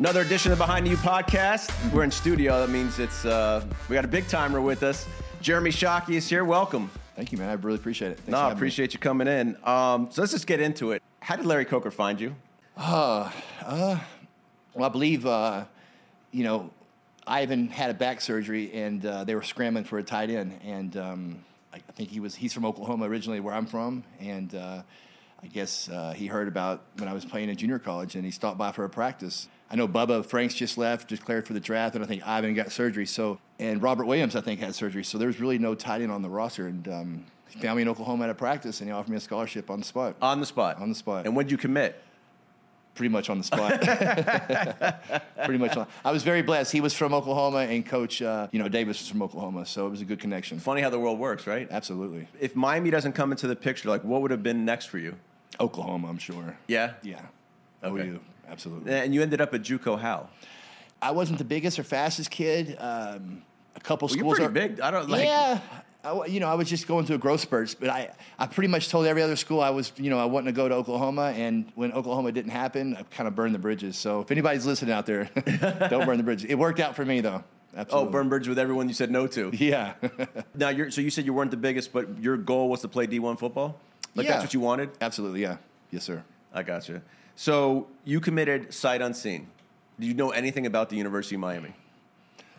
Another edition of Behind You podcast. We're in studio. That means it's uh, we got a big timer with us. Jeremy Shockey is here. Welcome. Thank you, man. I really appreciate it. Thanks no, I having me. appreciate you coming in. Um, so let's just get into it. How did Larry Coker find you? Well, I believe, uh, you know, Ivan had a back surgery, and uh, they were scrambling for a tight end, and um, I I think he was he's from Oklahoma originally, where I'm from, and uh, I guess uh, he heard about when I was playing in junior college, and he stopped by for a practice. I know Bubba Franks just left, declared for the draft, and I think Ivan got surgery. So, and Robert Williams, I think, had surgery. So there was really no tight end on the roster, and um, he found me in Oklahoma at a practice, and he offered me a scholarship on the spot. On the spot. On the spot. And when did you commit? pretty much on the spot. pretty much. On. I was very blessed. He was from Oklahoma, and Coach, uh, you know, Davis was from Oklahoma, so it was a good connection. Funny how the world works, right? Absolutely. If Miami doesn't come into the picture, like what would have been next for you? Oklahoma, I'm sure. Yeah. Yeah. Okay. OU, absolutely. And you ended up at JUCO. How? I wasn't the biggest or fastest kid. Um, a couple Well, you're schools pretty are big. I don't like. yeah. I w you know, I was just going through a growth spurts, but I, I pretty much told every other school I was, you know, I wanted to go to Oklahoma, and when Oklahoma didn't happen, I kind of burned the bridges. So if anybody's listening out there, don't burn the bridges. It worked out for me though. Oh, burn bridge with everyone you said no to. Yeah. Now, you're, so you said you weren't the biggest, but your goal was to play D1 football. Like Yeah. that's what you wanted. Absolutely, yeah. Yes, sir. I got you. So you committed sight unseen. Do you know anything about the University of Miami?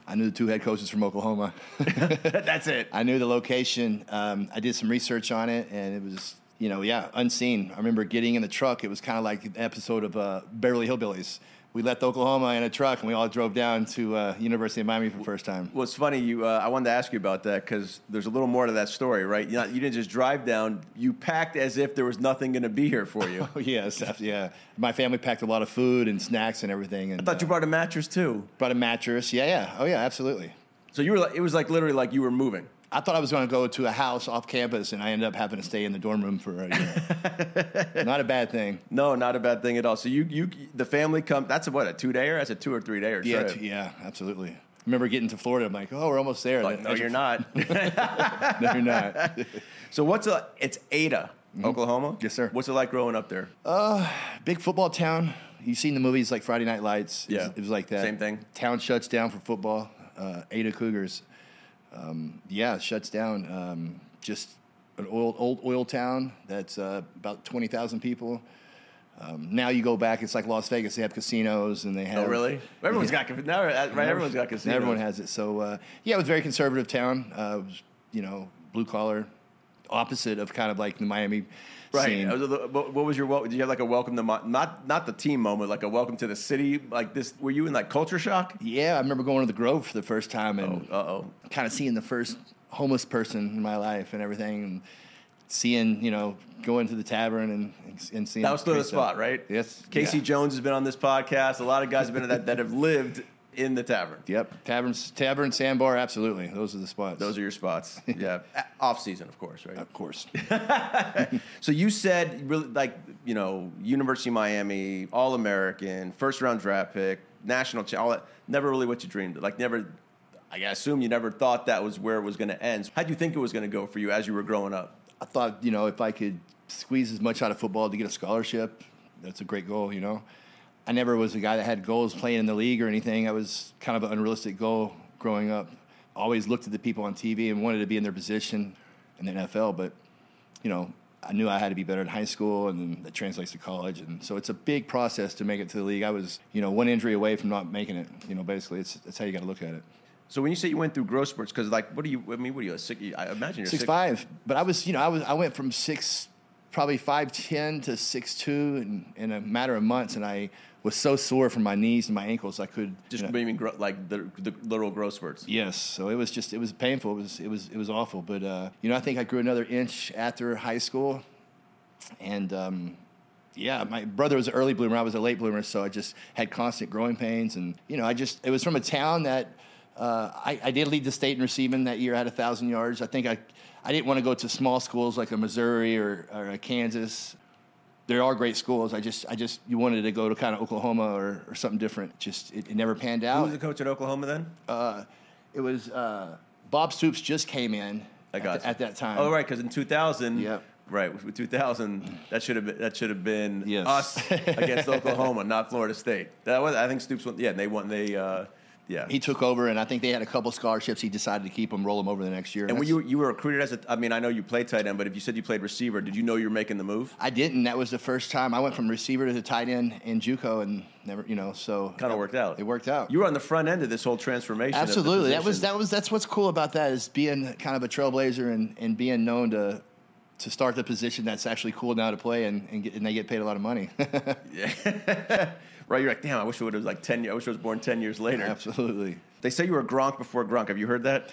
I knew the two head coaches from Oklahoma. That's it. I knew the location. Um, I did some research on it, and it was, you know, yeah, unseen. I remember getting in the truck. It was kind of like an episode of uh, Beverly Hillbillies. We left Oklahoma in a truck, and we all drove down to uh, University of Miami for the first time. Well, it's funny. You, uh, I wanted to ask you about that because there's a little more to that story, right? You, you didn't just drive down. You packed as if there was nothing going to be here for you. Oh, yes, yeah. My family packed a lot of food and snacks and everything. And I thought you uh, brought a mattress too. brought a mattress. Yeah, yeah. Oh, yeah, absolutely. So you were like, it was like literally like you were moving. I thought I was going to go to a house off campus, and I ended up having to stay in the dorm room for a year. Not a bad thing. No, not a bad thing at all. So you, you, the family come. That's a what a two day or That's a two or three dayer. Yeah, trip. t- yeah, absolutely. I remember getting to Florida. I'm like, oh, we're almost there. Like, no, you're not. no, you're not. so what's a? It's Ada, Oklahoma. Mm-hmm. Yes, sir. What's it like growing up there? Uh, big football town. You've seen the movies like Friday Night Lights. It was- Yeah. it was like that. Same thing. Town shuts down for football. Uh, Ada Cougars. Um, yeah, it shuts down. Um, just an old old oil town that's uh, about twenty thousand people. Um, now you go back, it's like Las Vegas. They have casinos and they have. oh, really? Everyone's got got now, right. Everyone's got casinos. Everyone has it. So uh, yeah, it was a very conservative town. Uh, was, you know, blue collar, opposite of kind of like the Miami Right. scene. Uh, What was your? Did you have like a welcome to Mi- not not the team moment, like a welcome to the city? Like this? Were you in like culture shock? Yeah, I remember going to the Grove for the first time and Uh oh. kind of seeing the first homeless person in my life and everything, and seeing you know going to the tavern and and seeing That was still the spot, right? Yes. Casey yeah. Jones has been on this podcast. A lot of guys have been in that that have lived in the tavern. Yep, taverns, tavern, sandbar, absolutely. Those are the spots. Those are your spots. Yeah. Off season, of course, right? of course. So you said really like you know University of Miami, All American, first round draft pick, national, all that. Never really what you dreamed. of. Like never. I assume you never thought that was where it was going to end. How would you think it was going to go for you as you were growing up? I thought, you know, if I could squeeze as much out of football to get a scholarship, that's a great goal, you know. I never was a guy that had goals playing in the league or anything. I was kind of an unrealistic goal growing up. Always looked at the people on TV and wanted to be in their position in the NFL, but, you know, I knew I had to be better in high school, and then that translates to college. And so it's a big process to make it to the league. I was, you know, one injury away from not making it. You know, basically, it's, that's how you got to look at it. So when you say you went through growth spurts, because like, what do you? I mean, what are you? A six, I imagine you're six six, five. But I was, you know, I was, I went from six, probably five ten to six two in, in a matter of months, and I was so sore from my knees and my ankles, I could Just you know- grow, like the, the literal growth spurts. Yes, so it was just it was painful. It was it was it was awful. But uh, you know, I think I grew another inch after high school, and um, yeah, my brother was an early bloomer. I was a late bloomer, so I just had constant growing pains, and you know, I just it was from a town that uh, I, I did lead the state in receiving that year. I had a thousand yards. I think I I didn't want to go to small schools like a Missouri or, or a Kansas. There are great schools. I just I just you wanted to go to kind of Oklahoma or, or something different. Just it, it never panned out. Who was the coach at Oklahoma then? uh, it was uh, Bob Stoops just came in I got at, at that time. Oh, right, because in 2000, Yep. Right, with 2000, that should have been that should have been Yes. us against Oklahoma, not Florida State. That was, I think Stoops won. Yeah, and they won. They, uh, yeah. He took over, and I think they had a couple scholarships. He decided to keep them, roll them over the next year. and when you you were recruited as a, I mean, I know you played tight end, but if you said you played receiver, did you know you were making the move? I didn't. That was the first time I went from receiver to the tight end in JUCO, and never, you know, so Kind of worked out. It worked out. You were on the front end of this whole transformation. Absolutely. That was that was that's what's cool about that is being kind of a trailblazer and, and being known to to start the position that's actually cool now to play and and, get, and they get paid a lot of money. right. You're like, damn. I wish it would have like ten. I wish I was born ten years later. Absolutely. They say you were Gronk before Gronk. Have you heard that?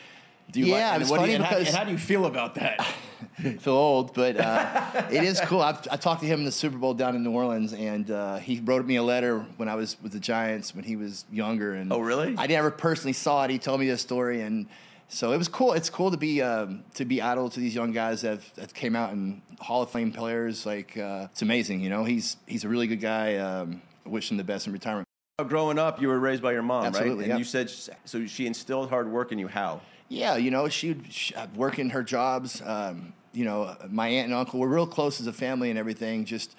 Do you Yeah, and it's what do funny you- and how, and how do you feel about that? feel old, but uh, it is cool. I, I talked to him in the Super Bowl down in New Orleans, and uh, he wrote me a letter when I was with the Giants when he was younger. And Oh, really? I never personally saw it. He told me this story, and so it was cool. It's cool to be um, to be idol to these young guys that, have, that came out and Hall of Fame players. Like uh, it's amazing. You know, he's he's a really good guy. Um, I wish him the best in retirement. Growing up, you were raised by your mom, Absolutely, right? And yeah. you said so. She instilled hard work in you. How? Yeah, you know, she'd she, work in her jobs. Um, you know, my aunt and uncle were real close as a family and everything. Just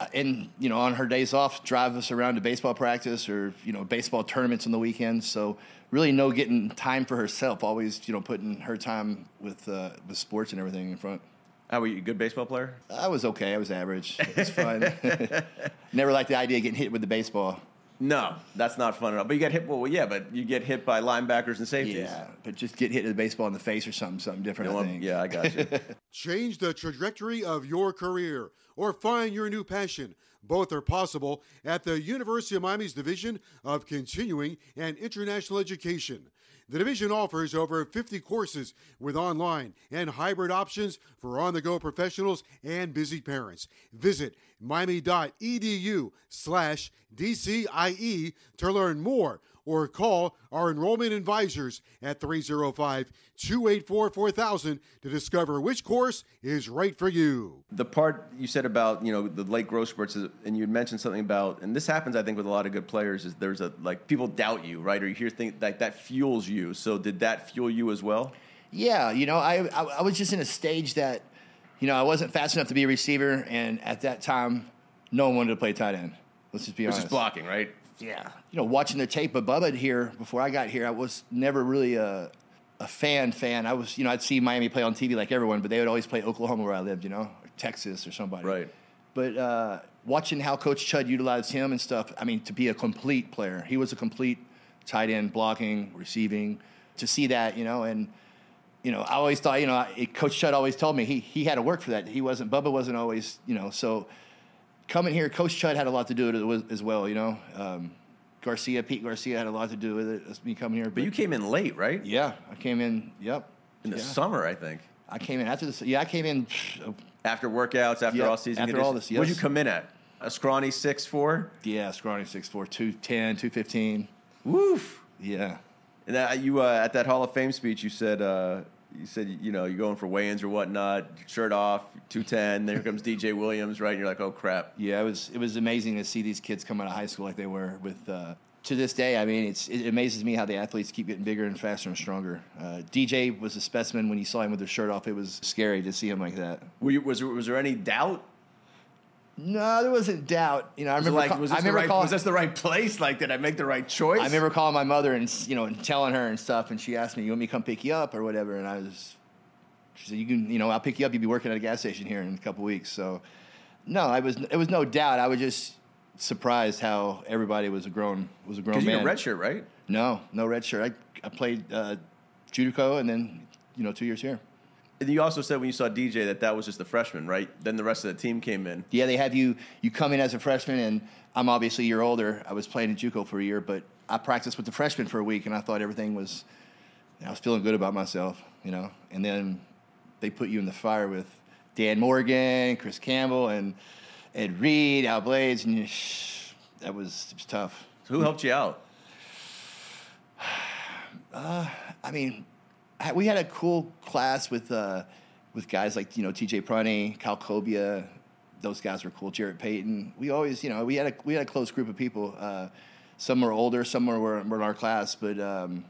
uh, and you know, on her days off, drive us around to baseball practice or you know, baseball tournaments on the weekends. So really, no getting time for herself. Always, you know, putting her time with uh, with sports and everything in front. How were you? A good baseball player? I was okay. I was average. It was fun. Never liked the idea of getting hit with the baseball. No, that's not fun at all. But you get hit. Well, yeah, but you get hit by linebackers and safeties. Yeah, but just get hit with a baseball in the face or something, something different. You know I think. yeah, I got you. Change the trajectory of your career or find your new passion. Both are possible at the University of Miami's Division of Continuing and International Education. The division offers over 50 courses with online and hybrid options for on the go professionals and busy parents. Visit miami.edu slash DCIE to learn more or call our enrollment advisors at 305 284 4000 to discover which course is right for you. the part you said about you know the late growth spurts, is, and you mentioned something about, and this happens, I think, with a lot of good players. Is there's a like people doubt you, right? Or you hear things like that fuels you. So did that fuel you as well? Yeah, you know, I, I I was just in a stage that, you know, I wasn't fast enough to be a receiver, and at that time, no one wanted to play tight end. Let's just be Which honest. is blocking, right? Yeah, you know, watching the tape of Bubba here before I got here, I was never really a a fan fan. I was, you know, I'd see Miami play on TV like everyone, but they would always play Oklahoma where I lived, you know, or Texas or somebody. Right. But uh, watching how Coach Chud utilized him and stuff, I mean, to be a complete player, he was a complete tight end, blocking, receiving. To see that, you know, and you know, I always thought, you know, Coach Chud always told me he he had to work for that. He wasn't Bubba wasn't always, you know, so coming here, Coach Chud had a lot to do with it as well, you know. Um, Garcia, Pete Garcia had a lot to do with it. As me coming here, But you came in late, right? yeah, I came in. Yep, In the yeah. summer, I think. I came in after this. Yeah, I came in. After workouts, after Yeah, all season. after conditions. all this, What'd you come in at? A scrawny six four. Yeah, scrawny 6'4", 210, 215. Woof. Yeah. And that, you uh, at that Hall of Fame speech, you said uh, you said you know you're going for weigh-ins or whatnot, shirt off, two ten. There comes DJ Williams, right? And you're like, oh crap. Yeah, it was it was amazing to see these kids come out of high school like they were. With uh, to this day, I mean, it's it amazes me how the athletes keep getting bigger and faster and stronger. Uh, DJ was a specimen when you saw him with his shirt off. It was scary to see him like that. Were you, was there, was there any doubt? No, there wasn't doubt. You know, I Was, remember. like, call- was, this the remember right, calling. was this the right place? Like, did I make the right choice? I remember calling my mother and you know and telling her and stuff, and she asked me, "You want me to come pick you up or whatever?" And I was, she said, "You can, you know, I'll pick you up. You'll be working at a gas station here in a couple weeks." So, no, I was. It was no doubt. I was just surprised how everybody was a grown was a grown you man. get red shirt, right? No, no red shirt. I I played uh, JUCO and then you know two years here. And you also said when you saw DJ that that was just the freshman, right? Then the rest of the team came in. Yeah, they have you. You come in as a freshman, and I'm obviously a year older. I was playing in JUCO for a year, but I practiced with the freshmen for a week, and I thought everything was. I was feeling good about myself, you know. And then they put you in the fire with Dan Morgan, Chris Campbell, and Ed Reed, Al Blades, and you, that was, it was tough. So who helped you out? Uh, I mean, we had a cool class with uh, with guys like you know T.J. Prunty, Kyle Cobia. Those guys were cool. Jarrett Payton. We always, you know, we had a we had a close group of people. Uh, some were older, some were, were in our class, but um,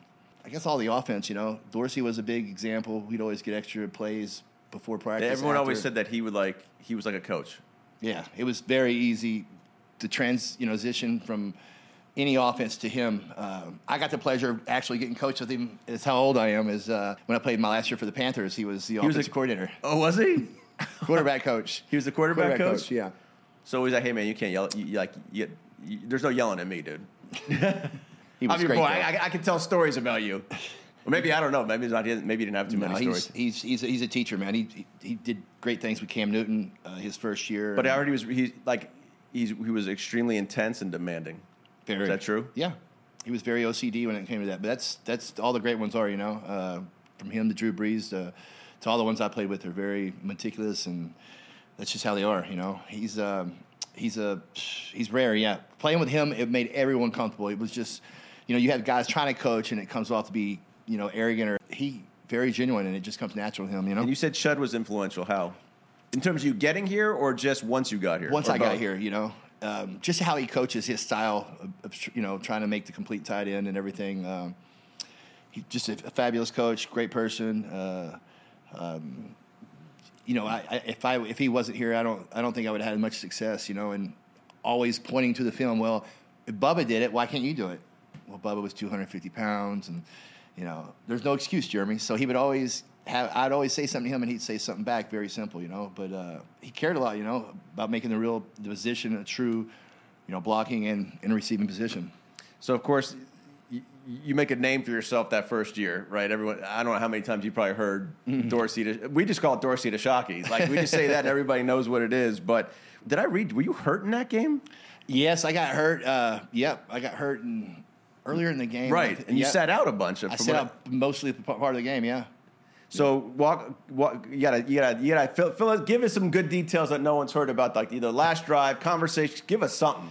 I guess all the offense. You know, Dorsey was a big example. We'd always get extra plays before practice. Everyone always said that he would like he was like a coach. Yeah, it was very easy to trans you know, transition from any offense to him. Um, I got the pleasure of actually getting coached with him. Is how old I am. Is uh, when I played my last year for the Panthers. He was the he was offensive a- coordinator, Oh, was he? quarterback coach. He was the quarterback, coach? Yeah. So he's like, hey man, you can't yell. You, you like, you, you, there's no yelling at me, dude. He was I'm your great. boy. I, I, I can tell stories about you. Or maybe I don't know. Maybe he's not. Maybe he didn't have too No, many he's, stories. he's he's a, he's a teacher, man. He, he he did great things with Cam Newton uh, his first year. But I heard he was he like he's he was extremely intense and demanding. Very. Is that true? Yeah, he was very OCD when it came to that. But that's that's all the great ones are, you know. Uh, from him to Drew Brees to, to all the ones I played with are very meticulous, and that's just how they are, you know. He's um, he's a he's rare, yeah. Playing with him, it made everyone comfortable. It was just, you know, you have guys trying to coach, and it comes off to be, you know, arrogant or he very genuine, and it just comes natural to him, you know. And you said Chud was influential. How? In terms of you getting here, or just once you got here? Once I got here, you know, um, just how he coaches, his style of, you know, trying to make the complete tight end and everything. Um, he's just a, a fabulous coach, great person. Uh, um, you know, I, I, if I if he wasn't here, I don't I don't think I would have had much success. You know, and always pointing to the film. Well, if Bubba did it, why can't you do it? Well, Bubba was 250 pounds, and you know, there's no excuse, Jeremy. So he would always have. I'd always say something to him, and he'd say something back. Very simple, you know. But uh, he cared a lot, you know, about making the real the position a true, you know, blocking and in receiving position. So of course, you, you make a name for yourself that first year, right? Everyone, I don't know how many times you probably heard Mm-hmm. Dorsey. To, we just call it Dorsey to Shockey. Like we just say that, and everybody knows what it is. But did I read? Were you hurt in that game? Yes, I got hurt. Uh, yep, I got hurt in, earlier in the game. Right, and you sat out a bunch of. I sat out mostly part of the game. Yeah. So walk, walk. You gotta, you gotta, you gotta fill, fill us, give us some good details that no one's heard about, like either last drive, conversation. Give us something.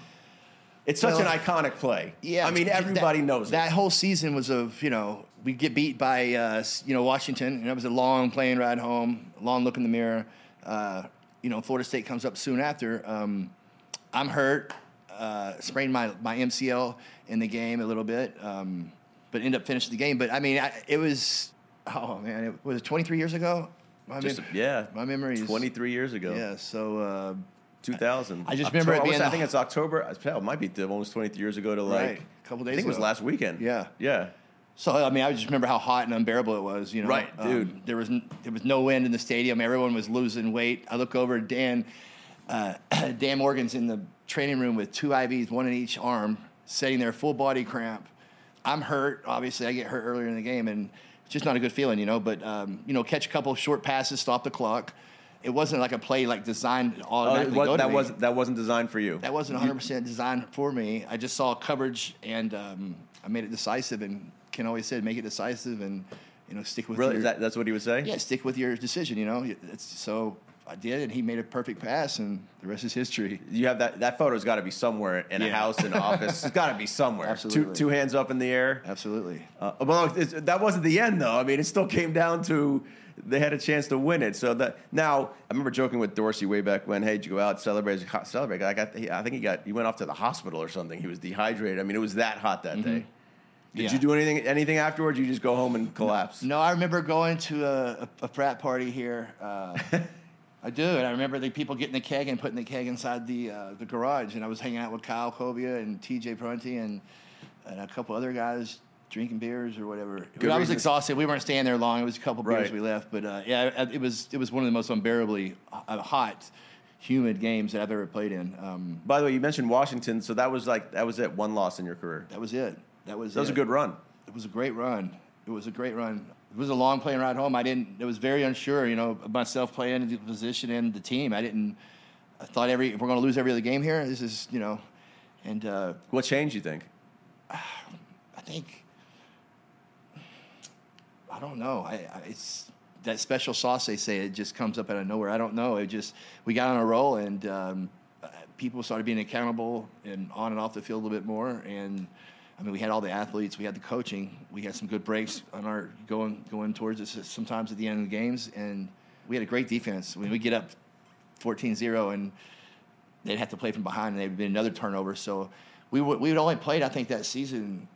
It's such Well, an iconic play. Yeah, I mean that- everybody knows that whole season was of you know we get beat by uh, you know Washington, and it was a long plane ride home, long look in the mirror. Uh, you know, Florida State comes up soon after. Um, I'm hurt, uh, sprained my my MCL in the game a little bit, um, but end up finishing the game. But I mean, I, it was oh man, it was 23 years ago. My Just, mem- yeah, my memory is 23 years ago. Yeah, so. Uh, 2000. I just remember it being I the- think it's October. Hell, it might be almost 23 years ago to like. Right, a couple days. I think it was last weekend. Yeah. Yeah. So I mean, I just remember how hot and unbearable it was. You know, Right, Um, dude. there was there was no wind in the stadium. Everyone was losing weight. I look over at Dan. Uh, Dan Morgan's in the training room with two IVs, one in each arm, sitting there, full body cramp. I'm hurt. Obviously, I get hurt earlier in the game, and it's just not a good feeling, you know. But um, you know, catch a couple short passes, stop the clock. It wasn't like a play like designed Oh, automatically was- that wasn't that wasn't designed for you. That wasn't 100 percent designed for me. I just saw coverage and um, I made it decisive. And Ken always said, make it decisive and you know stick with really? your Is that, that's what he would say. yeah stick with your decision. You know, it's, so I did, and he made a perfect pass, and the rest is history. You have that. That photo's got to be somewhere in a house, in an office. It's got to be somewhere. Two Absolutely. two hands up in the air. Absolutely. Uh, well, that wasn't the end, though. I mean, it still came down to they had a chance to win it. So that now I remember joking with Dorsey way back when. Hey, did you go out celebrate? Celebrate? I got. I think he got. He went off to the hospital or something. He was dehydrated. I mean, it was that hot that day. Did Mm-hmm. Yeah. you do anything anything afterwards? You just go home and collapse. No, I remember going to a, a, a frat party here. Uh, I do, and I remember the people getting the keg and putting the keg inside the uh, the garage, and I was hanging out with Kyle Cobia and T.J. Prunty and, and a couple other guys drinking beers or whatever. Good I was reason. exhausted. We weren't staying there long. It was a couple beers Right. we left, but uh, yeah, it was it was one of the most unbearably uh, hot, humid games that I've ever played in. Um, By the way, you mentioned Washington, so that was like that was it. One loss in your career. that was it. That was That was a good run. It was a great run. It was a great run. It was a long plane ride home. I didn't. It was very unsure, you know, myself playing the position and the team. I didn't. I thought every if we're going to lose every other game here, this is you know, and uh, What changed? You think? I think I don't know. I, I it's that special sauce they say. It just comes up out of nowhere. I don't know. It just we got on a roll and um, people started being accountable and on and off the field a little bit more. And I mean, we had all the athletes, we had the coaching, we had some good breaks on our going going towards us sometimes at the end of the games, and we had a great defense. When we get up 14-0 and they'd have to play from behind, and there'd be another turnover. So we would we would only played I think that season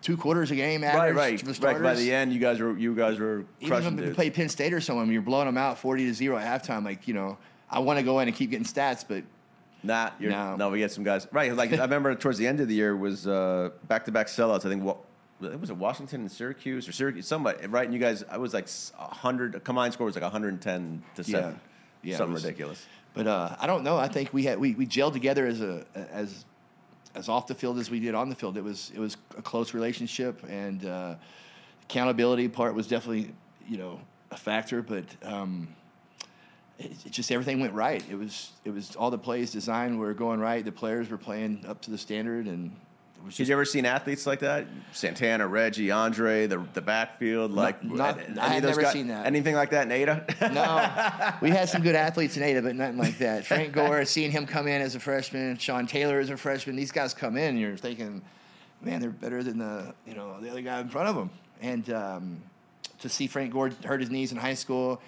two quarters a game average right, right. starters. By the end, you guys were you guys were Even crushing if you play Penn State or someone, you're blowing them out forty to zero at halftime. Like you know, I want to go in and keep getting stats, but Nah, you're, No. no. we get some guys. Right, like I remember towards the end of the year was uh, back-to-back sellouts. I think what it was it Washington and Syracuse or Syracuse, somebody, right? And you guys, I was like hundred. Combined score was like 110 to seven. Yeah, it something was- ridiculous. But uh, I don't know. I think we had we, we gelled together as a as as off the field as we did on the field. It was it was a close relationship, and uh, accountability part was definitely you know a factor. But um, it, it just everything went right. It was it was all the plays designed were going right. The players were playing up to the standard, and it was Did you ever seen athletes like that? Santana, Reggie, Andre, the the backfield, like not- any I had never guys- seen that. Anything like that in Ada? No, we had some good athletes in Ada, but nothing like that. Frank Gore, seeing him come in as a freshman, Sean Taylor as a freshman, these guys come in, you're thinking, man, they're better than the you know the other guy in front of them. And um, to see Frank Gore hurt his knees in high school,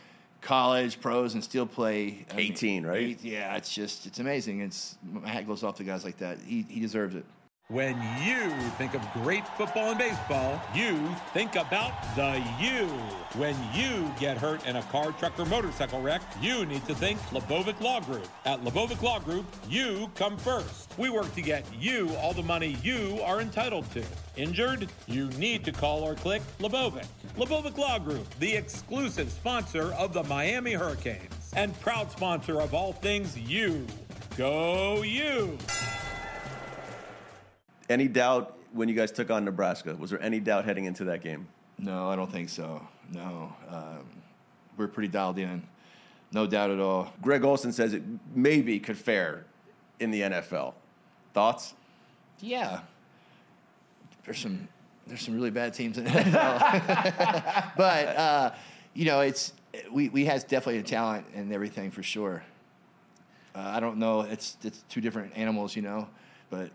college, pros, and still play I mean, 18, right? eight- yeah, it's just it's amazing. It's my hat goes off to guys like that. He he deserves it. When you think of great football and baseball, you think about the U. When you get hurt in a car, truck, or motorcycle wreck, you need to think Lebovic Law Group. At Lebovic Law Group, you come first. We work to get you all the money you are entitled to. Injured? You need to call or click Lebovic. Lebovic Law Group, the exclusive sponsor of the Miami Hurricanes and proud sponsor of all things you. Go you! Any doubt when you guys took on Nebraska? Was there any doubt heading into that game? No, I don't think so. No, um, we're pretty dialed in. No doubt at all. Greg Olsen says it maybe could fare in the NFL. Thoughts? Yeah. There's some there's some really bad teams in the NFL. but uh, you know, it's we we has definitely a talent and everything for sure. Uh, I don't know, it's it's two different animals, you know, but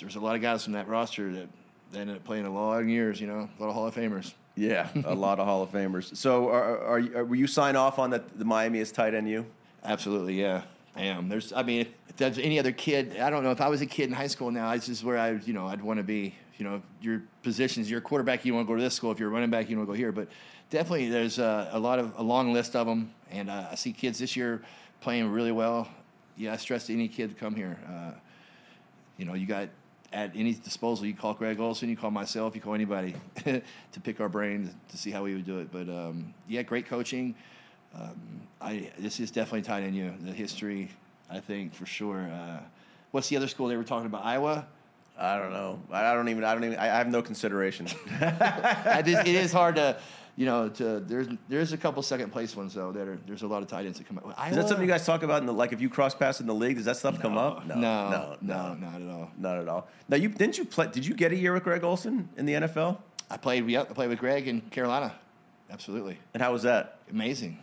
there's a lot of guys from that roster that, that ended up playing a long years, you know, a lot of Hall of Famers. Yeah, a lot of Hall of Famers. So, are, are, are were you sign off on that? The Miami is tight end you? Absolutely, yeah. I am. There's, I mean, if, there's any other kid, I don't know. If I was a kid in high school now, this is where I, you know, I'd want to be. You know, your positions, you're a quarterback, you want to go to this school. If you're a running back, you want to go here. But definitely, there's a, a lot of a long list of them, and uh, I see kids this year playing really well. Yeah, I stress to any kid to come here. Uh, you know, you got at any disposal. You call Greg Olsen, you call myself, you call anybody to pick our brain to see how we would do it. But um, yeah, great coaching. Um, I this is definitely tied in you. The history, I think for sure. Uh, what's the other school they were talking about? Iowa. I don't know. I don't even. I don't even. I I have no consideration. I just, it is hard to, you know, to there's there's a couple second place ones though that are there's a lot of tight ends that come out. Is that something you guys talk about in the like? If you cross pass in the league, does that stuff come up? No, no, no, not at all. not at all. Now, you didn't you play? Did you get a year with Greg Olsen in the NFL? I played. Yep, I played with Greg in Carolina. Absolutely. And how was that? amazing.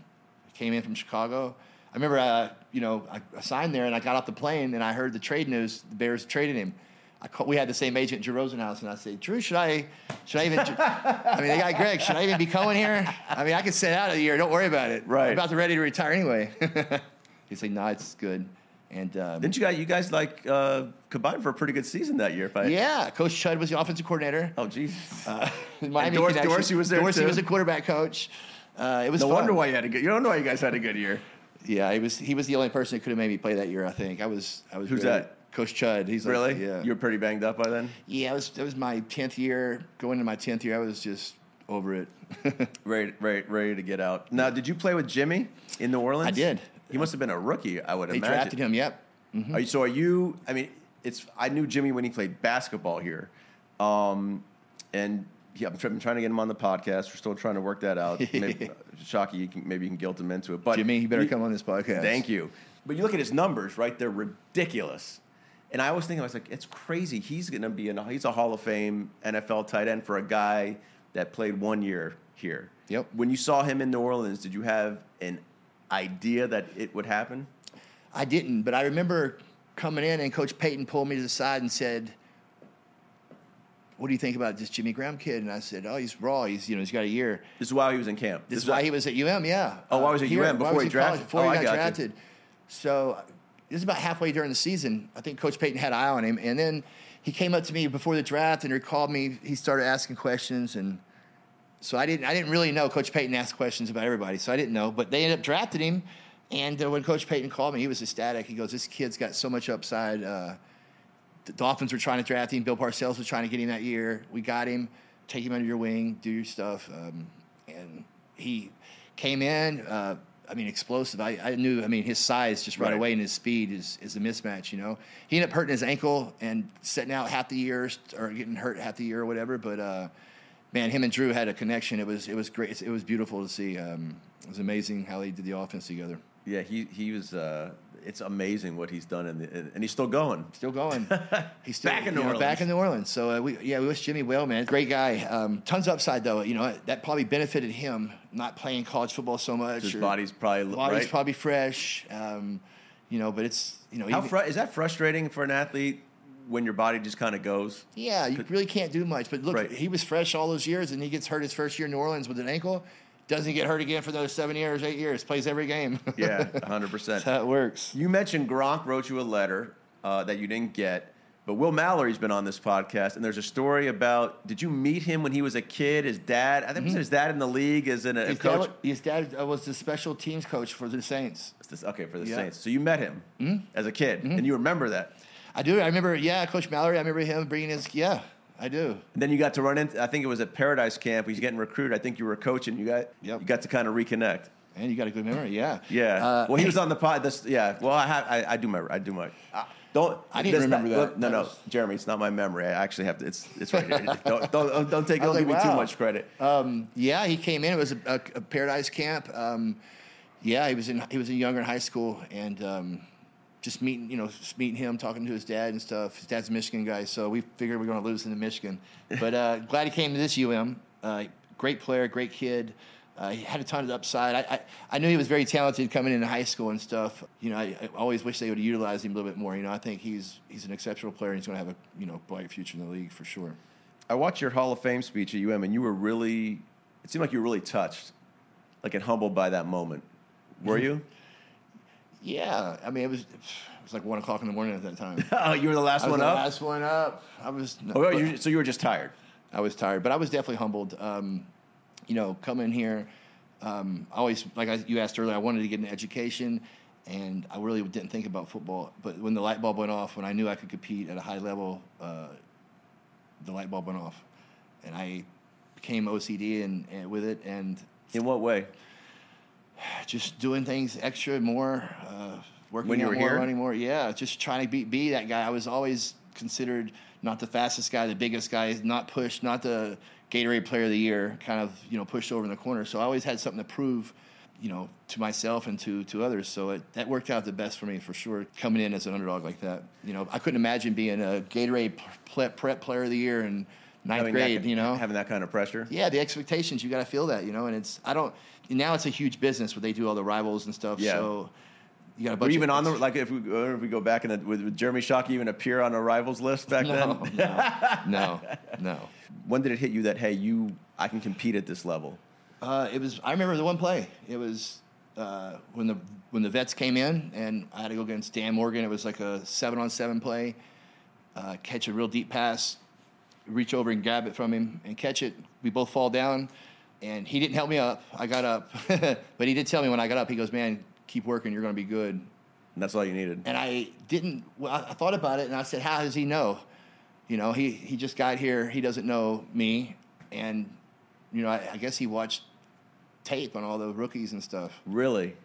I came in from Chicago. I remember, uh, you know, I, I signed there and I got off the plane and I heard the trade news. The Bears traded him. I call, we had the same agent, Drew Rosenhaus, and I said, Drew, should I, should I even? I mean, they got Greg. Should I even be coming here? I mean, I can sit out a year. Don't worry about it. Right. I'm about to ready to retire anyway. He's like, No, it's good. And um, Didn't you guys? You guys like uh, combined for a pretty good season that year. If I yeah, Coach Chud was the offensive coordinator. Oh, jeez. Uh, Miami connection. Dorsey was there, Dorsey too. was a quarterback coach. Uh, it was no fun. wonder why you had a good. You don't know why you guys had a good year. Yeah, he was. He was the only person who could have made me play that year. I think I was. I was. Who's really- that? Coach Chud. He's like, Really? yeah. You were pretty banged up by then. yeah, it was. It was my tenth year. Going into my tenth year, I was just over it. Ready, ready, ready to get out. Now, did you play with Jimmy in New Orleans? I did. He must have been a rookie. I would they imagine. drafted him. Yep. Are you, so are you? I mean, it's. I knew Jimmy when he played basketball here, um, and yeah, I'm, try, I'm trying to get him on the podcast. We're still trying to work that out. Maybe, uh, Shockey, you can, maybe you can guilt him into it. But Jimmy, you better he- come on this podcast. Thank you. But you look at his numbers, right? They're ridiculous. And I was thinking, I was like, it's crazy. He's going to be in. a he's a Hall of Fame NFL tight end for a guy that played one year here. Yep. When you saw him in New Orleans, did you have an idea that it would happen? I didn't, but I remember coming in and Coach Payton pulled me to the side and said, "What do you think about this Jimmy Graham kid?" And I said, "Oh, he's raw. He's you know he's got a year." This is while he was in camp. This is why he was at UM, yeah. Oh, why was he at UM before was he in drafted? college, Before Oh, he got got you. drafted. So it is about halfway during the season. I think Coach Payton had eye on him, and then he came up to me before the draft and he called me. He started asking questions, and so I didn't I didn't really know. Coach Payton asked questions about everybody, so I didn't know. But they ended up drafting him, and uh, when Coach Payton called me, he was ecstatic. He goes, "This kid's got so much upside." Uh, the Dolphins were trying to draft him. Bill Parcells was trying to get him that year. We got him. Take him under your wing. Do your stuff. Um, and he came in. Uh, I mean, explosive. I, I knew. I mean, his size just right, Right. away and his speed is is a mismatch. You know, he ended up hurting his ankle and sitting out half the year or getting hurt half the year or whatever. But uh, man, him and Drew had a connection. It was it was great. It was beautiful to see. Um, it was amazing how they did the offense together. Yeah, he he was. Uh, it's amazing what he's done, in the, and he's still going. Still going. He's still Back in New know, Orleans. Back in New Orleans. So uh, we yeah we wish Jimmy well, man. Great guy. Um, tons of upside though. You know that probably benefited him not playing college football so much. His or- body's probably body's right. probably fresh. Um, you know, but it's you know How even- is that frustrating for an athlete when your body just kind of goes? yeah you really can't do much. But look, Right. he was fresh all those years, and he gets hurt his first year in New Orleans with an ankle. Doesn't get hurt again for those seven years, eight years. Plays every game. Yeah, 100%. That works. You mentioned Gronk wrote you a letter uh, that you didn't get, but Will Mallory's been on this podcast, and there's a story about. Did you meet him when he was a kid? His dad, I think was his dad in the league is an, a Mm-hmm. His coach. dad, his dad uh, was the special teams coach for the Saints. This- okay, for the Yeah. Saints. So you met him Mm-hmm. as a kid, and you remember that. I do. I remember. Yeah, Coach Mallory. I remember him bringing his. Yeah, I do. And then you got to run into. I think it was at Paradise Camp. He's getting recruited. I think you were coaching. You got Yep. you got to kind of reconnect. And you got a good memory. Yeah. Yeah. Uh, well, he was on the pod. This, yeah. Well, I have. I, I do my. I do my. Uh, don't. I didn't remember not- that. No, That no, was- Jeremy. It's not my memory. I actually have to. It's it's right here. don't, don't don't take. Don't was give like, me too much credit. Um, yeah, he came in. It was a, a, a Paradise Camp. Um, yeah, he was in. He was in younger in high school, and um, just meeting, you know, just meeting him, talking to his dad and stuff. His dad's a Michigan guy, so we figured we are going to lose him to Michigan. But uh, glad he came to this UM. Uh, great player, great kid. Uh, he had a ton of upside. I, I, I knew he was very talented coming into high school and stuff. You know, I, I always wish they would have utilized him a little bit more. You know, I think he's he's an exceptional player and he's going to have a you know bright future in the league for sure. I watched your Hall of Fame speech at UM, and you were really. It seemed like you were really touched, like and humbled by that moment. Mm-hmm. Were you? Yeah, I mean it was it was like one o'clock in the morning at that time. oh, you were the last I was one the up. last one up. I was. no, oh, you, so you were just tired. I was tired, but I was definitely humbled. Um, you know, coming here, um, I always like I, you asked earlier. I wanted to get an education, and I really didn't think about football. But when the light bulb went off, when I knew I could compete at a high level, uh, the light bulb went off, and I became OCD and, and with it, and In what way? just doing things extra more, uh, working When out more, here? running more. Yeah, just trying to be be that guy. I was always considered not the fastest guy, the biggest guy, not pushed, not the Gatorade Player of the Year, kind of you know pushed over in the corner. So I always had something to prove, you know, to myself and to to others. So it, that worked out the best for me for sure. Coming in as an underdog like that, you know, I couldn't imagine being a Gatorade prep, Player of the Year in ninth Having grade. ki- you know, having that kind of pressure. yeah, the expectations you got to feel that, you know, and it's I don't now it's a huge business where they do all the rivals and stuff. Yeah. So you got a bunch. even on the like if we if we go back in the, with, with Jeremy Shockey even appear on a rivals list back no, then? no, no, no. When did it hit you that hey you I can compete at this level? Uh, it was. I remember the one play. It was uh, when the when the vets came in, and I had to go against Dan Morgan. It was like a seven on seven play. Uh, catch a real deep pass, reach over and grab it from him, and catch it. We both fall down, and he didn't help me up. I got up, but he did tell me when I got up. He goes, "Man, keep working. You're going to be good." And that's all you needed. And I didn't. Well, I thought about it, and I said, "How does he know? You know, he he just got here. He doesn't know me, and you know, I, I guess he watched tape on all the rookies and stuff. Really?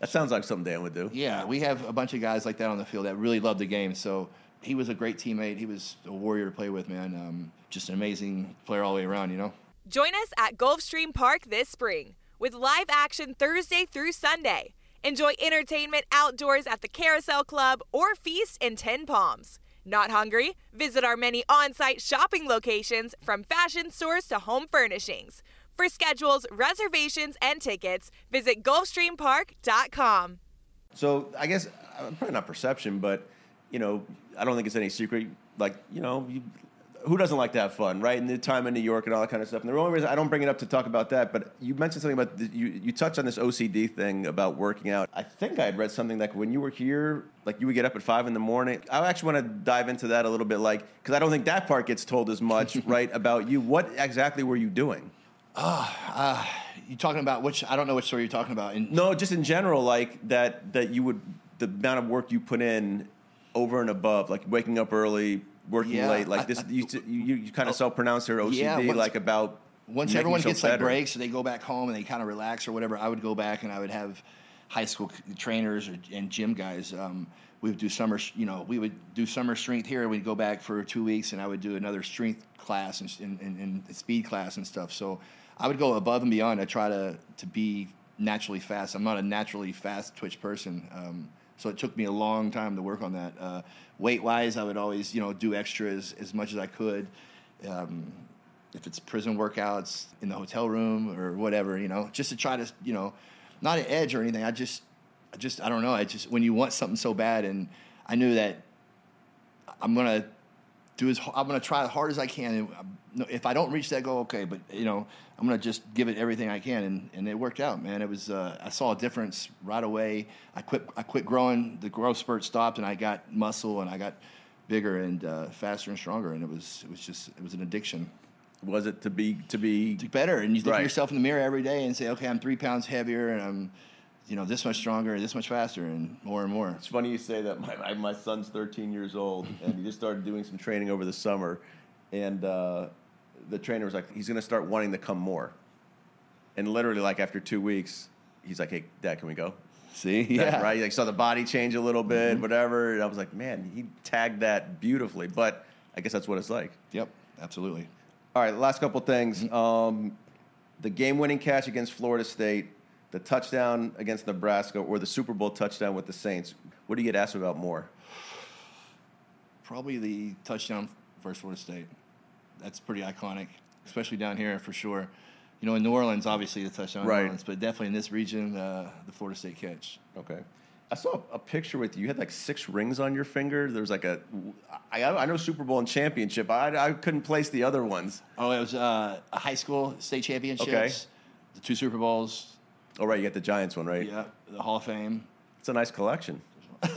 That sounds like something Dan would do. Yeah, we have a bunch of guys like that on the field that really love the game. So he was a great teammate. He was a warrior to play with, man. Um, just an amazing player all the way around. You know. Join us at Gulfstream Park this spring with live action Thursday through Sunday. Enjoy entertainment outdoors at the Carousel Club or feast in Ten Palms. Not hungry? Visit our many on site shopping locations from fashion stores to home furnishings. For schedules, reservations, and tickets, visit GulfstreamPark.com. So I guess uh, probably not perception, but you know I don't think it's any secret. Like you know, you, who doesn't like to have fun, right? And the time in New York and all that kind of stuff. And the only reason I don't bring it up to talk about that, but you mentioned something about the, you. You touched on this OCD thing about working out. I think I had read something like when you were here, like you would get up at five in the morning. I actually want to dive into that a little bit, like because I don't think that part gets told as much, right? About you. What exactly were you doing? Ah, You talking about which? I don't know which story you're talking about. And No, just in general, like that that you would the amount of work you put in over and above, like waking up early, working Yeah, late, like I- this. I- you you, you kind of self pronounce your OCD, Yeah, once- like about once everyone gets like breaks, so they go back home and they kind of relax or whatever. I would go back and I would have high school trainers or, and gym guys. Um, we would do summer, you know, we would do summer strength here. We'd go back for two weeks, and I would do another strength class and, and, and, and speed class and stuff. So I would go above and beyond. I try to to be naturally fast. I'm not a naturally fast twitch person. Um, so it took me a long time to work on that. Uh, weight wise, I would always, you know, do extras as much as I could. Um, if it's prison workouts in the hotel room or whatever, you know, just to try to, you know, not an edge or anything. I just, I just, I don't know. I just, when you want something so bad, and I knew that I'm gonna do as, I'm gonna try as hard as I can. And um, if I don't reach that goal, okay, but you know, I'm gonna just give it everything I can, and, and it worked out, man. It was, uh, I saw a difference right away. I quit, I quit growing. The growth spurt stopped, and I got muscle, and I got bigger and uh, faster and stronger, and it was, it was just, it was an addiction Was it to be to be better. And you look Right. at yourself in the mirror every day and say, okay, I'm three pounds heavier and I'm, you know, this much stronger, this much faster, and more and more. It's funny you say that. My, my, son's 13 years old, and he just started doing some training over the summer. And uh, the trainer was like, he's going to start wanting to come more. And literally, like after two weeks, he's like, hey, Dad, can we go? See, That- yeah, right? Like saw the body change a little bit, whatever. And I was like, man, he tagged that beautifully. But I guess that's what it's like. Yep, absolutely. All right, last couple things. Um, the game-winning catch against Florida State, the touchdown against Nebraska, or the Super Bowl touchdown with the Saints. What do you get asked about more? Probably the touchdown versus Florida State. That's pretty iconic, especially down here for sure. You know, in New Orleans, obviously the touchdown Right. New Orleans, but definitely in this region, uh, the Florida State catch. Okay. I saw a picture with you. You had like six rings on your finger. There was like a, I, I know Super Bowl and championship. I, I couldn't place the other ones. Oh, it was uh, a high school state championships, Okay. the two Super Bowls, Oh, right, you got the Giants one, right? yeah, the Hall of Fame. It's a nice collection.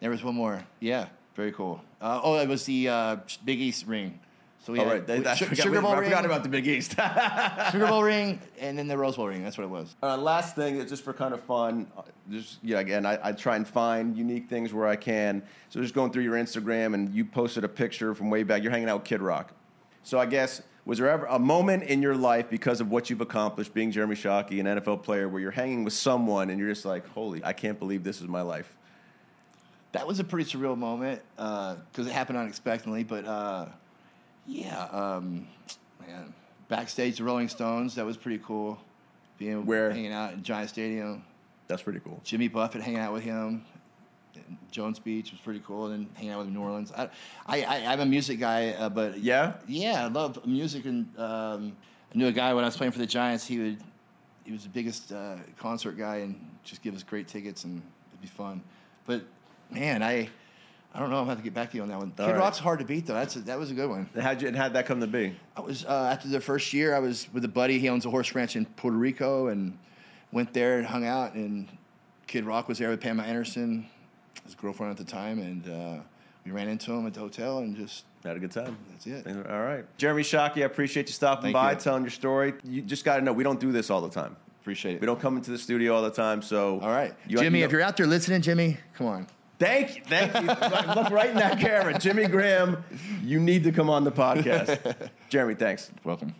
There was one more. Yeah, very cool. Uh, oh, it was the uh, Big East ring. So we All had right, that- we- I, Su- forgot, Sugar Bowl I ring, forgot about the Big East. Sugar Bowl ring, and then the Rose Bowl ring. That's what it was. Uh, last thing, is just for kind of fun, uh, just yeah, again, I, I try and find unique things where I can. So just going through your Instagram, and you posted a picture from way back. You're hanging out with Kid Rock. So I guess was there ever a moment in your life because of what you've accomplished, being Jeremy Shockey, an NFL player, where you're hanging with someone and you're just like, holy, I can't believe this is my life. That was a pretty surreal moment because it happened unexpectedly. But uh, yeah, um, man, backstage the Rolling Stones. That was pretty cool. Being Where? hanging out in Giant Stadium. That's pretty cool. Jimmy Buffett hanging out with him. Jones Beach was pretty cool, and then hanging out with New Orleans. I, I, I I'm a music guy, uh, but Yeah? yeah, I love music, and um, I knew a guy when I was playing for the Giants. He would, he was the biggest uh, concert guy, and just give us great tickets, and it'd be fun. But man, I, I don't know. I'm gonna have to get back to you on that one. All Kid right. Rock's hard to beat, though. That's a, that was a good one. How'd, you, and how'd that come to be? I was uh, after the first year. I was with a buddy. He owns a horse ranch in Puerto Rico, and went there and hung out. And Kid Rock was there with Pamela Anderson, his girlfriend at the time, and uh, we ran into him at the hotel and just Had a good time. that's it. All right. Jeremy Shockey, I appreciate you stopping Thank by, you. telling your story. You just got to know, we don't do this all the time. Appreciate it. We don't come into the studio all the time, so. All right, You- Jimmy. you if you're out there listening, Jimmy, come on. Thank you. Thank you. Look right in that camera. Jimmy Graham, you need to come on the podcast. Jeremy, thanks. Welcome.